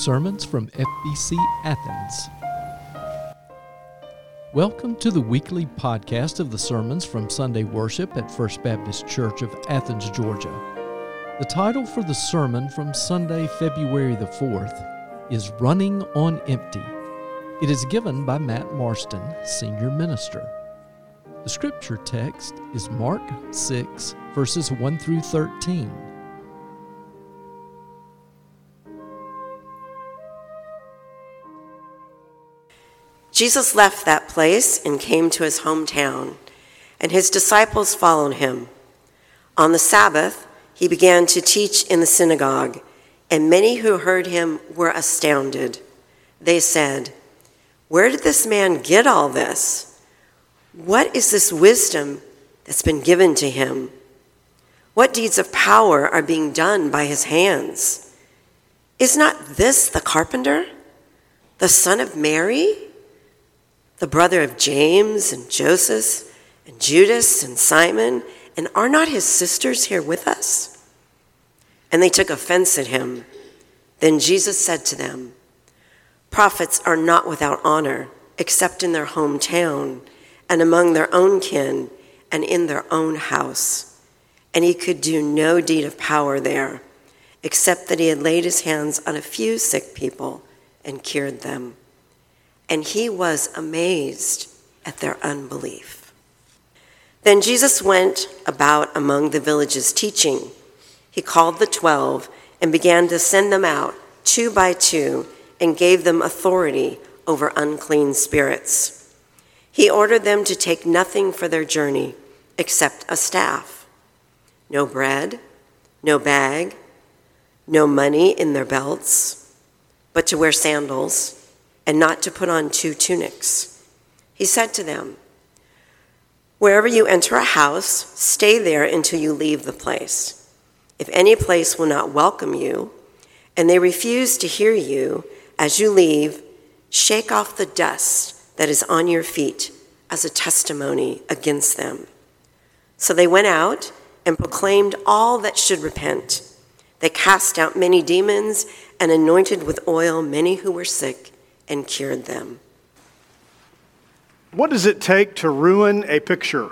Sermons from FBC Athens. Welcome to the weekly podcast of the sermons from Sunday worship at First Baptist Church of Athens, Georgia. The title for the sermon from Sunday, February the 4th is Running on Empty. It is given by Matt Marston, Senior Minister. The scripture text is Mark 6, verses 1 through 13. Jesus left that place and came to his hometown, and his disciples followed him. On the Sabbath, he began to teach in the synagogue, and many who heard him were astounded. They said, Where did this man get all this? What is this wisdom that's been given to him? What deeds of power are being done by his hands? Is not this the carpenter, the son of Mary? The brother of James and Joseph and Judas and Simon, and are not his sisters here with us? And they took offense at him. Then Jesus said to them, Prophets are not without honor, except in their hometown, and among their own kin, and in their own house. And he could do no deed of power there, except that he had laid his hands on a few sick people and cured them and he was amazed at their unbelief. Then Jesus went about among the villages teaching. He called the twelve and began to send them out two by two and gave them authority over unclean spirits. He ordered them to take nothing for their journey except a staff no bread, no bag, no money in their belts, but to wear sandals and not to put on two tunics. He said to them, Wherever you enter a house, stay there until you leave the place. If any place will not welcome you, and they refuse to hear you as you leave, shake off the dust that is on your feet as a testimony against them. So they went out and proclaimed all that should repent. They cast out many demons and anointed with oil many who were sick and cured them. What does it take to ruin a picture?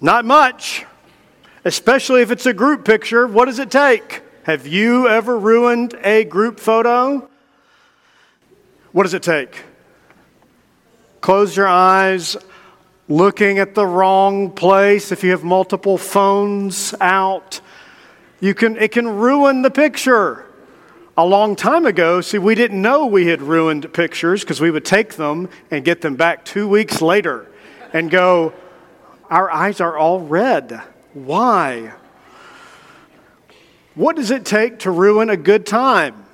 Not much, especially if it's a group picture. What does it take? Have you ever ruined a group photo? What does it take? Close your eyes, looking at the wrong place. If you have multiple phones out, you can, it can ruin the picture a long time ago, see, we didn't know we had ruined pictures because we would take them and get them back two weeks later and go, Our eyes are all red. Why? What does it take to ruin a good time?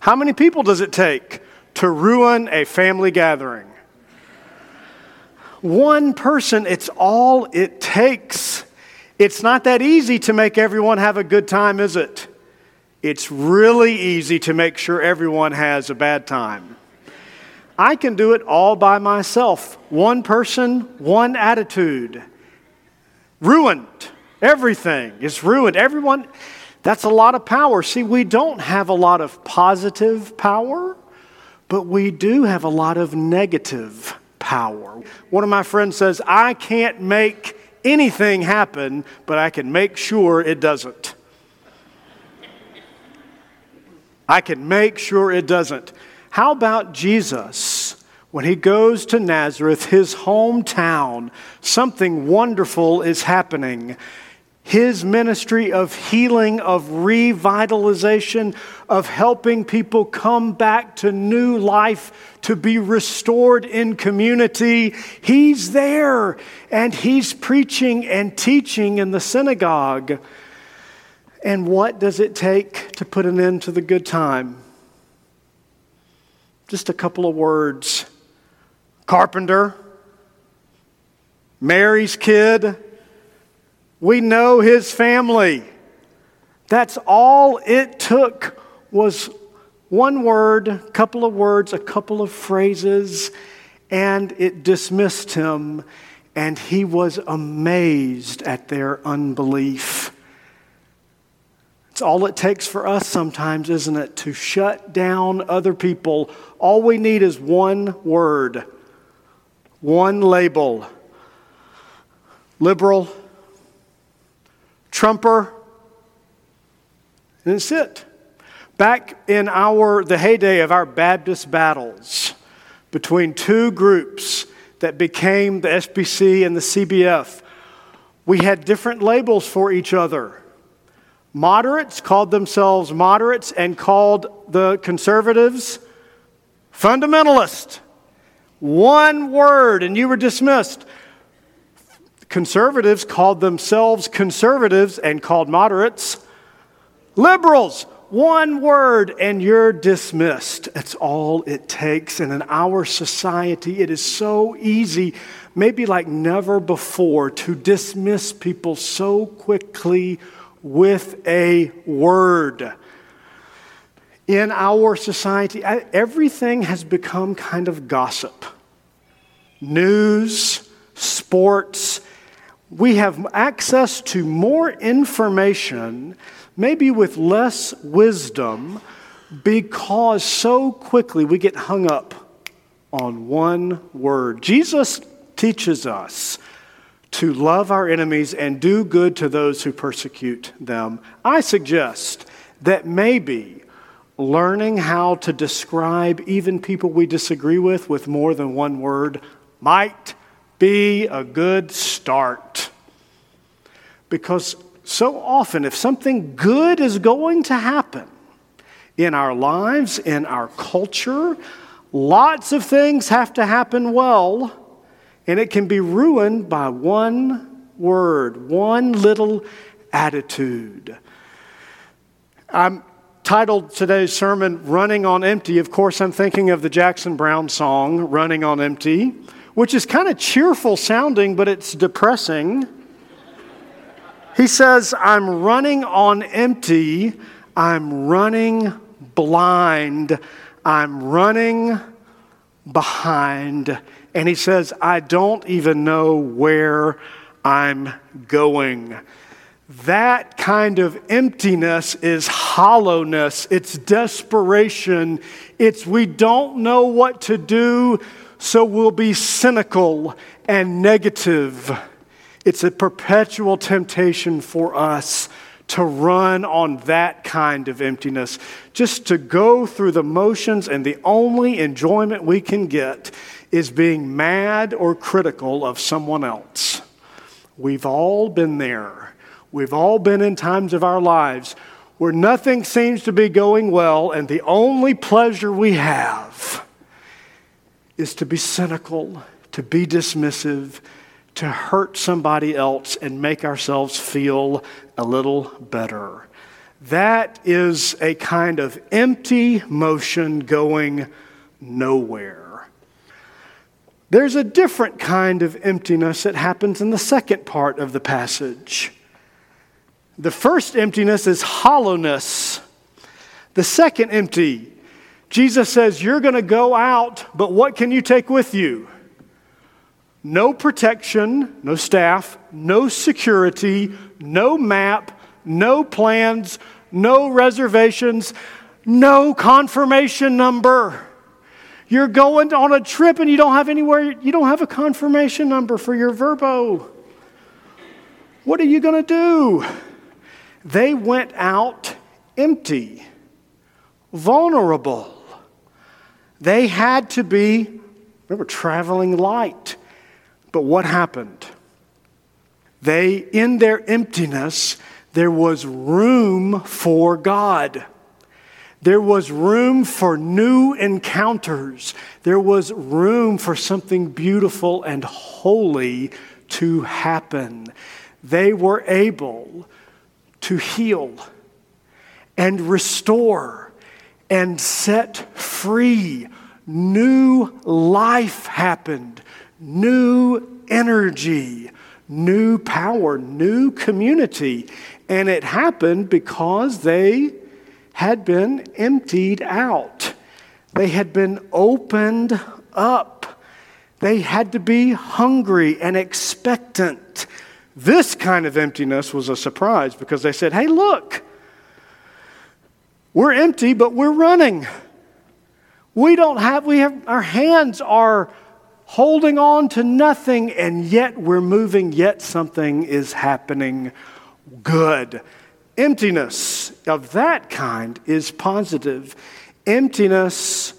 How many people does it take to ruin a family gathering? One person, it's all it takes. It's not that easy to make everyone have a good time, is it? It's really easy to make sure everyone has a bad time. I can do it all by myself. One person, one attitude. Ruined. Everything is ruined. Everyone, that's a lot of power. See, we don't have a lot of positive power, but we do have a lot of negative power. One of my friends says, I can't make anything happen, but I can make sure it doesn't. I can make sure it doesn't. How about Jesus? When he goes to Nazareth, his hometown, something wonderful is happening. His ministry of healing, of revitalization, of helping people come back to new life, to be restored in community. He's there and he's preaching and teaching in the synagogue. And what does it take to put an end to the good time? Just a couple of words carpenter, Mary's kid. We know his family. That's all it took was one word, a couple of words, a couple of phrases, and it dismissed him, and he was amazed at their unbelief. It's all it takes for us sometimes, isn't it? To shut down other people. All we need is one word, one label liberal, Trumper, and that's it. Back in our the heyday of our Baptist battles between two groups that became the SBC and the CBF, we had different labels for each other. Moderates called themselves moderates and called the conservatives fundamentalist. One word, and you were dismissed. Conservatives called themselves conservatives and called moderates liberals. One word and you're dismissed. That's all it takes. And in our society, it is so easy, maybe like never before, to dismiss people so quickly with a word. In our society, everything has become kind of gossip. News, sports, we have access to more information, maybe with less wisdom, because so quickly we get hung up on one word. Jesus teaches us to love our enemies and do good to those who persecute them. I suggest that maybe learning how to describe even people we disagree with with more than one word might be a good start. Because so often, if something good is going to happen in our lives, in our culture, lots of things have to happen well, and it can be ruined by one word, one little attitude. I'm titled today's sermon, Running on Empty. Of course, I'm thinking of the Jackson Browne song, Running on Empty which is kind of cheerful sounding, but it's depressing. He says, I'm running on empty, I'm running blind, I'm running behind. And he says, I don't even know where I'm going. That kind of emptiness is hollowness, it's desperation, it's we don't know what to do so we'll be cynical and negative. It's a perpetual temptation for us to run on that kind of emptiness, just to go through the motions, and the only enjoyment we can get is being mad or critical of someone else. We've all been there. We've all been in times of our lives where nothing seems to be going well, and the only pleasure we have is to be cynical, to be dismissive, to hurt somebody else and make ourselves feel a little better. That is a kind of empty motion going nowhere. There's a different kind of emptiness that happens in the second part of the passage. The first emptiness is hollowness. The second empty Jesus says, You're going to go out, but what can you take with you? No protection, no staff, no security, no map, no plans, no reservations, no confirmation number. You're going on a trip and you don't have anywhere, you don't have a confirmation number for your Vrbo. What are you going to do? They went out empty, vulnerable. They had to be, remember, traveling light. But what happened? They, in their emptiness, there was room for God. There was room for new encounters. There was room for something beautiful and holy to happen. They were able to heal and restore and set free. New life happened, new energy, new power, new community. And it happened because they had been emptied out, they had been opened up. They had to be hungry and expectant. This kind of emptiness was a surprise because they said, Hey, look, We're empty, but we're running. We don't have, we have, our hands are holding on to nothing, and yet we're moving, yet something is happening good. Emptiness of that kind is positive. Emptiness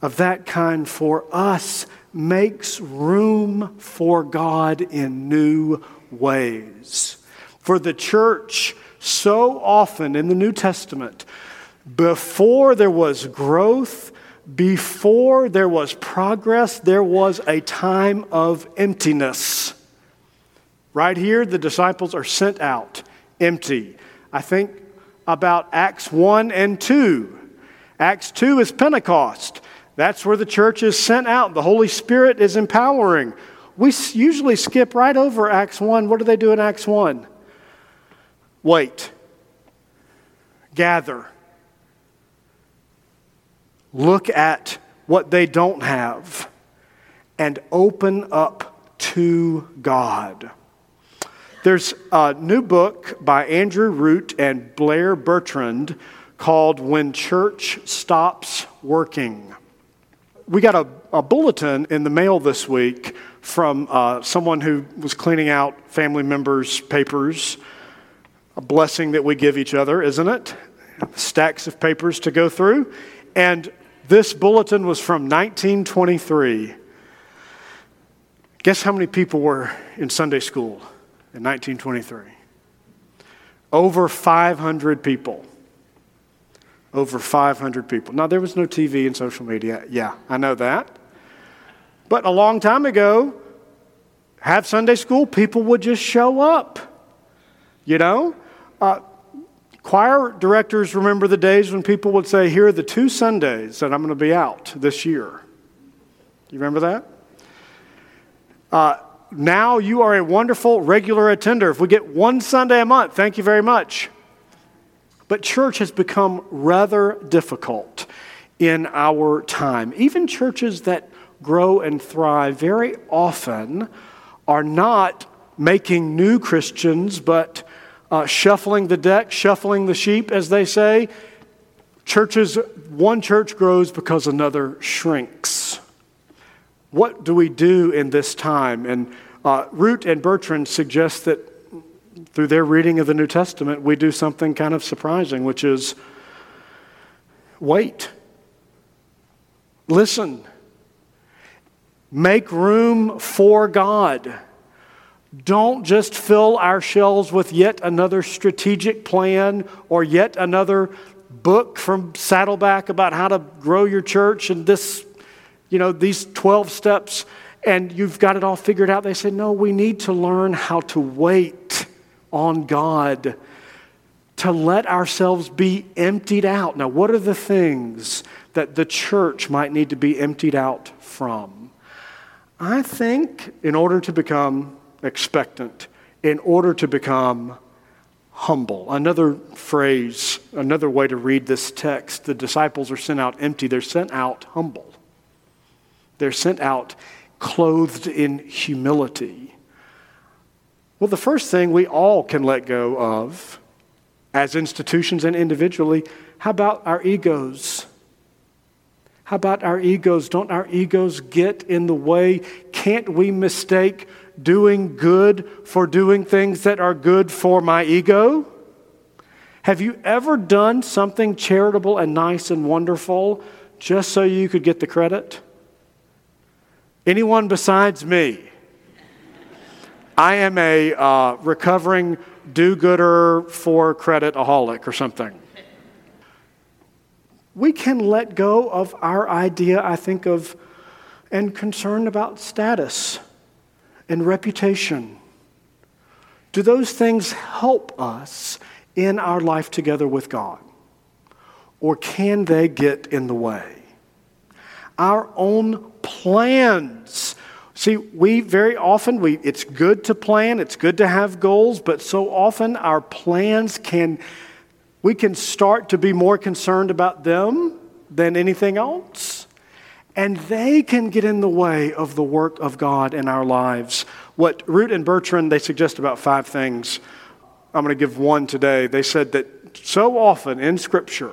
of that kind for us makes room for God in new ways. For the church, so often in the New Testament, before there was growth, before there was progress, there was a time of emptiness. Right here, the disciples are sent out empty. I think about Acts 1 and 2. Acts 2 is Pentecost. That's where the church is sent out. The Holy Spirit is empowering. We usually skip right over Acts 1. What do they do in Acts 1? Wait, gather, look at what they don't have, and open up to God. There's a new book by Andrew Root and Blair Bertrand called When Church Stops Working. We got a, a bulletin in the mail this week from uh, someone who was cleaning out family members' papers. A blessing that we give each other, isn't it? Stacks of papers to go through. And this bulletin was from 1923. Guess how many people were in Sunday school in 1923? Over 500 people. Over 500 people. Now, there was no TV and social media. Yeah, I know that. But a long time ago, have Sunday school, people would just show up. You know? Uh, choir directors remember the days when people would say, Here are the two Sundays that I'm going to be out this year. You remember that? Uh, now you are a wonderful regular attender. If we get one Sunday a month, thank you very much. But church has become rather difficult in our time. Even churches that grow and thrive very often are not making new Christians, but uh, shuffling the deck, shuffling the sheep, as they say. Churches, one church grows because another shrinks. What do we do in this time? And uh, Root and Bertrand suggest that through their reading of the New Testament, we do something kind of surprising, which is wait, listen, make room for God. Don't just fill our shelves with yet another strategic plan or yet another book from Saddleback about how to grow your church and this, you know, these 12 steps, and you've got it all figured out. They said, no, we need to learn how to wait on God, to let ourselves be emptied out. Now, what are the things that the church might need to be emptied out from? I think in order to become expectant, in order to become humble. Another phrase, another way to read this text the disciples are sent out empty, they're sent out humble. They're sent out clothed in humility. Well, the first thing we all can let go of as institutions and individually, how about our egos? How about our egos? Don't our egos get in the way? Can't we mistake doing good for doing things that are good for my ego? Have you ever done something charitable and nice and wonderful just so you could get the credit? Anyone besides me? I am a uh, recovering do gooder for credit aholic or something. We can let go of our idea, I think, of and concern about status and reputation. Do those things help us in our life together with God? Or can they get in the way? Our own plans See, we very often, we, it's good to plan, it's good to have goals, but so often our plans can, we can start to be more concerned about them than anything else. And they can get in the way of the work of God in our lives. What Root and Bertrand, they suggest about five things. I'm going to give one today. They said that so often in Scripture,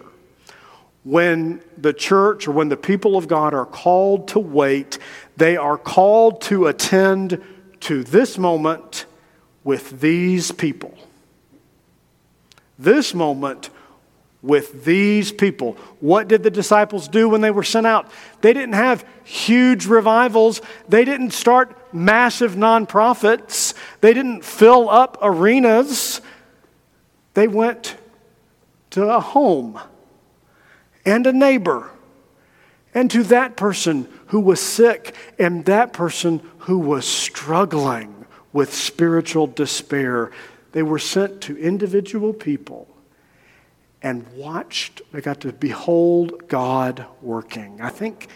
when the church or when the people of God are called to wait, they are called to attend to this moment with these people. This moment with these people. What did the disciples do when they were sent out? They didn't have huge revivals, they didn't start massive nonprofits, they didn't fill up arenas. They went to a home and a neighbor and to that person who was sick and that person who was struggling with spiritual despair. They were sent to individual people and watched, they got to behold God working. I think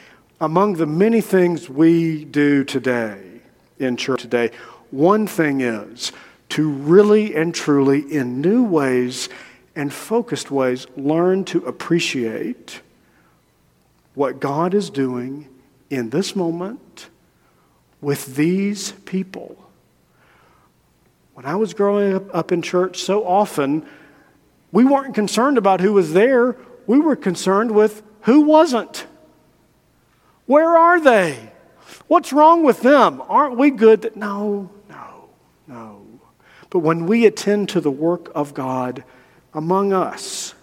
among the many things we do today in church today, one thing is to really and truly, in new ways and focused ways, learn to appreciate what God is doing in this moment with these people. When I was growing up, in church, so often we weren't concerned about who was there, we were concerned with who wasn't. Where are they? What's wrong with them? Aren't we good? That, no, no, no. But when we attend to the work of God among us,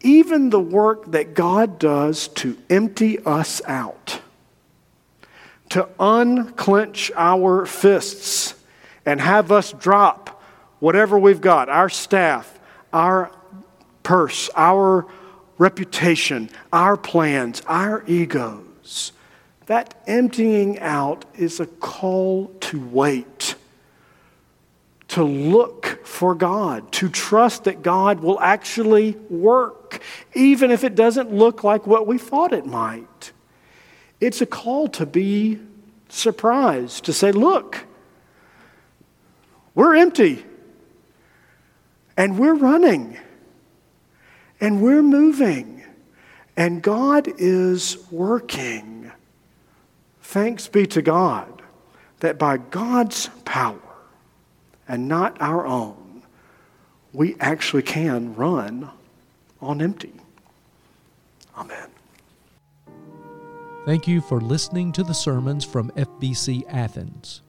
even the work that God does to empty us out, to unclench our fists and have us drop whatever we've got, our staff, our purse, our reputation, our plans, our egos. That emptying out is a call to wait, to look for God, to trust that God will actually work, even if it doesn't look like what we thought it might. It's a call to be surprised, to say, look, we're empty. And we're running. And we're moving. And God is working. Thanks be to God that by God's power and not our own, we actually can run on empty. Amen. Thank you for listening to the sermons from FBC Athens.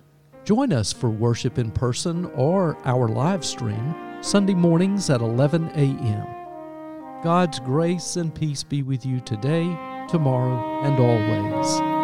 Join us for worship in person or our live stream Sunday mornings at 11 a.m. God's grace and peace be with you today, tomorrow, and always.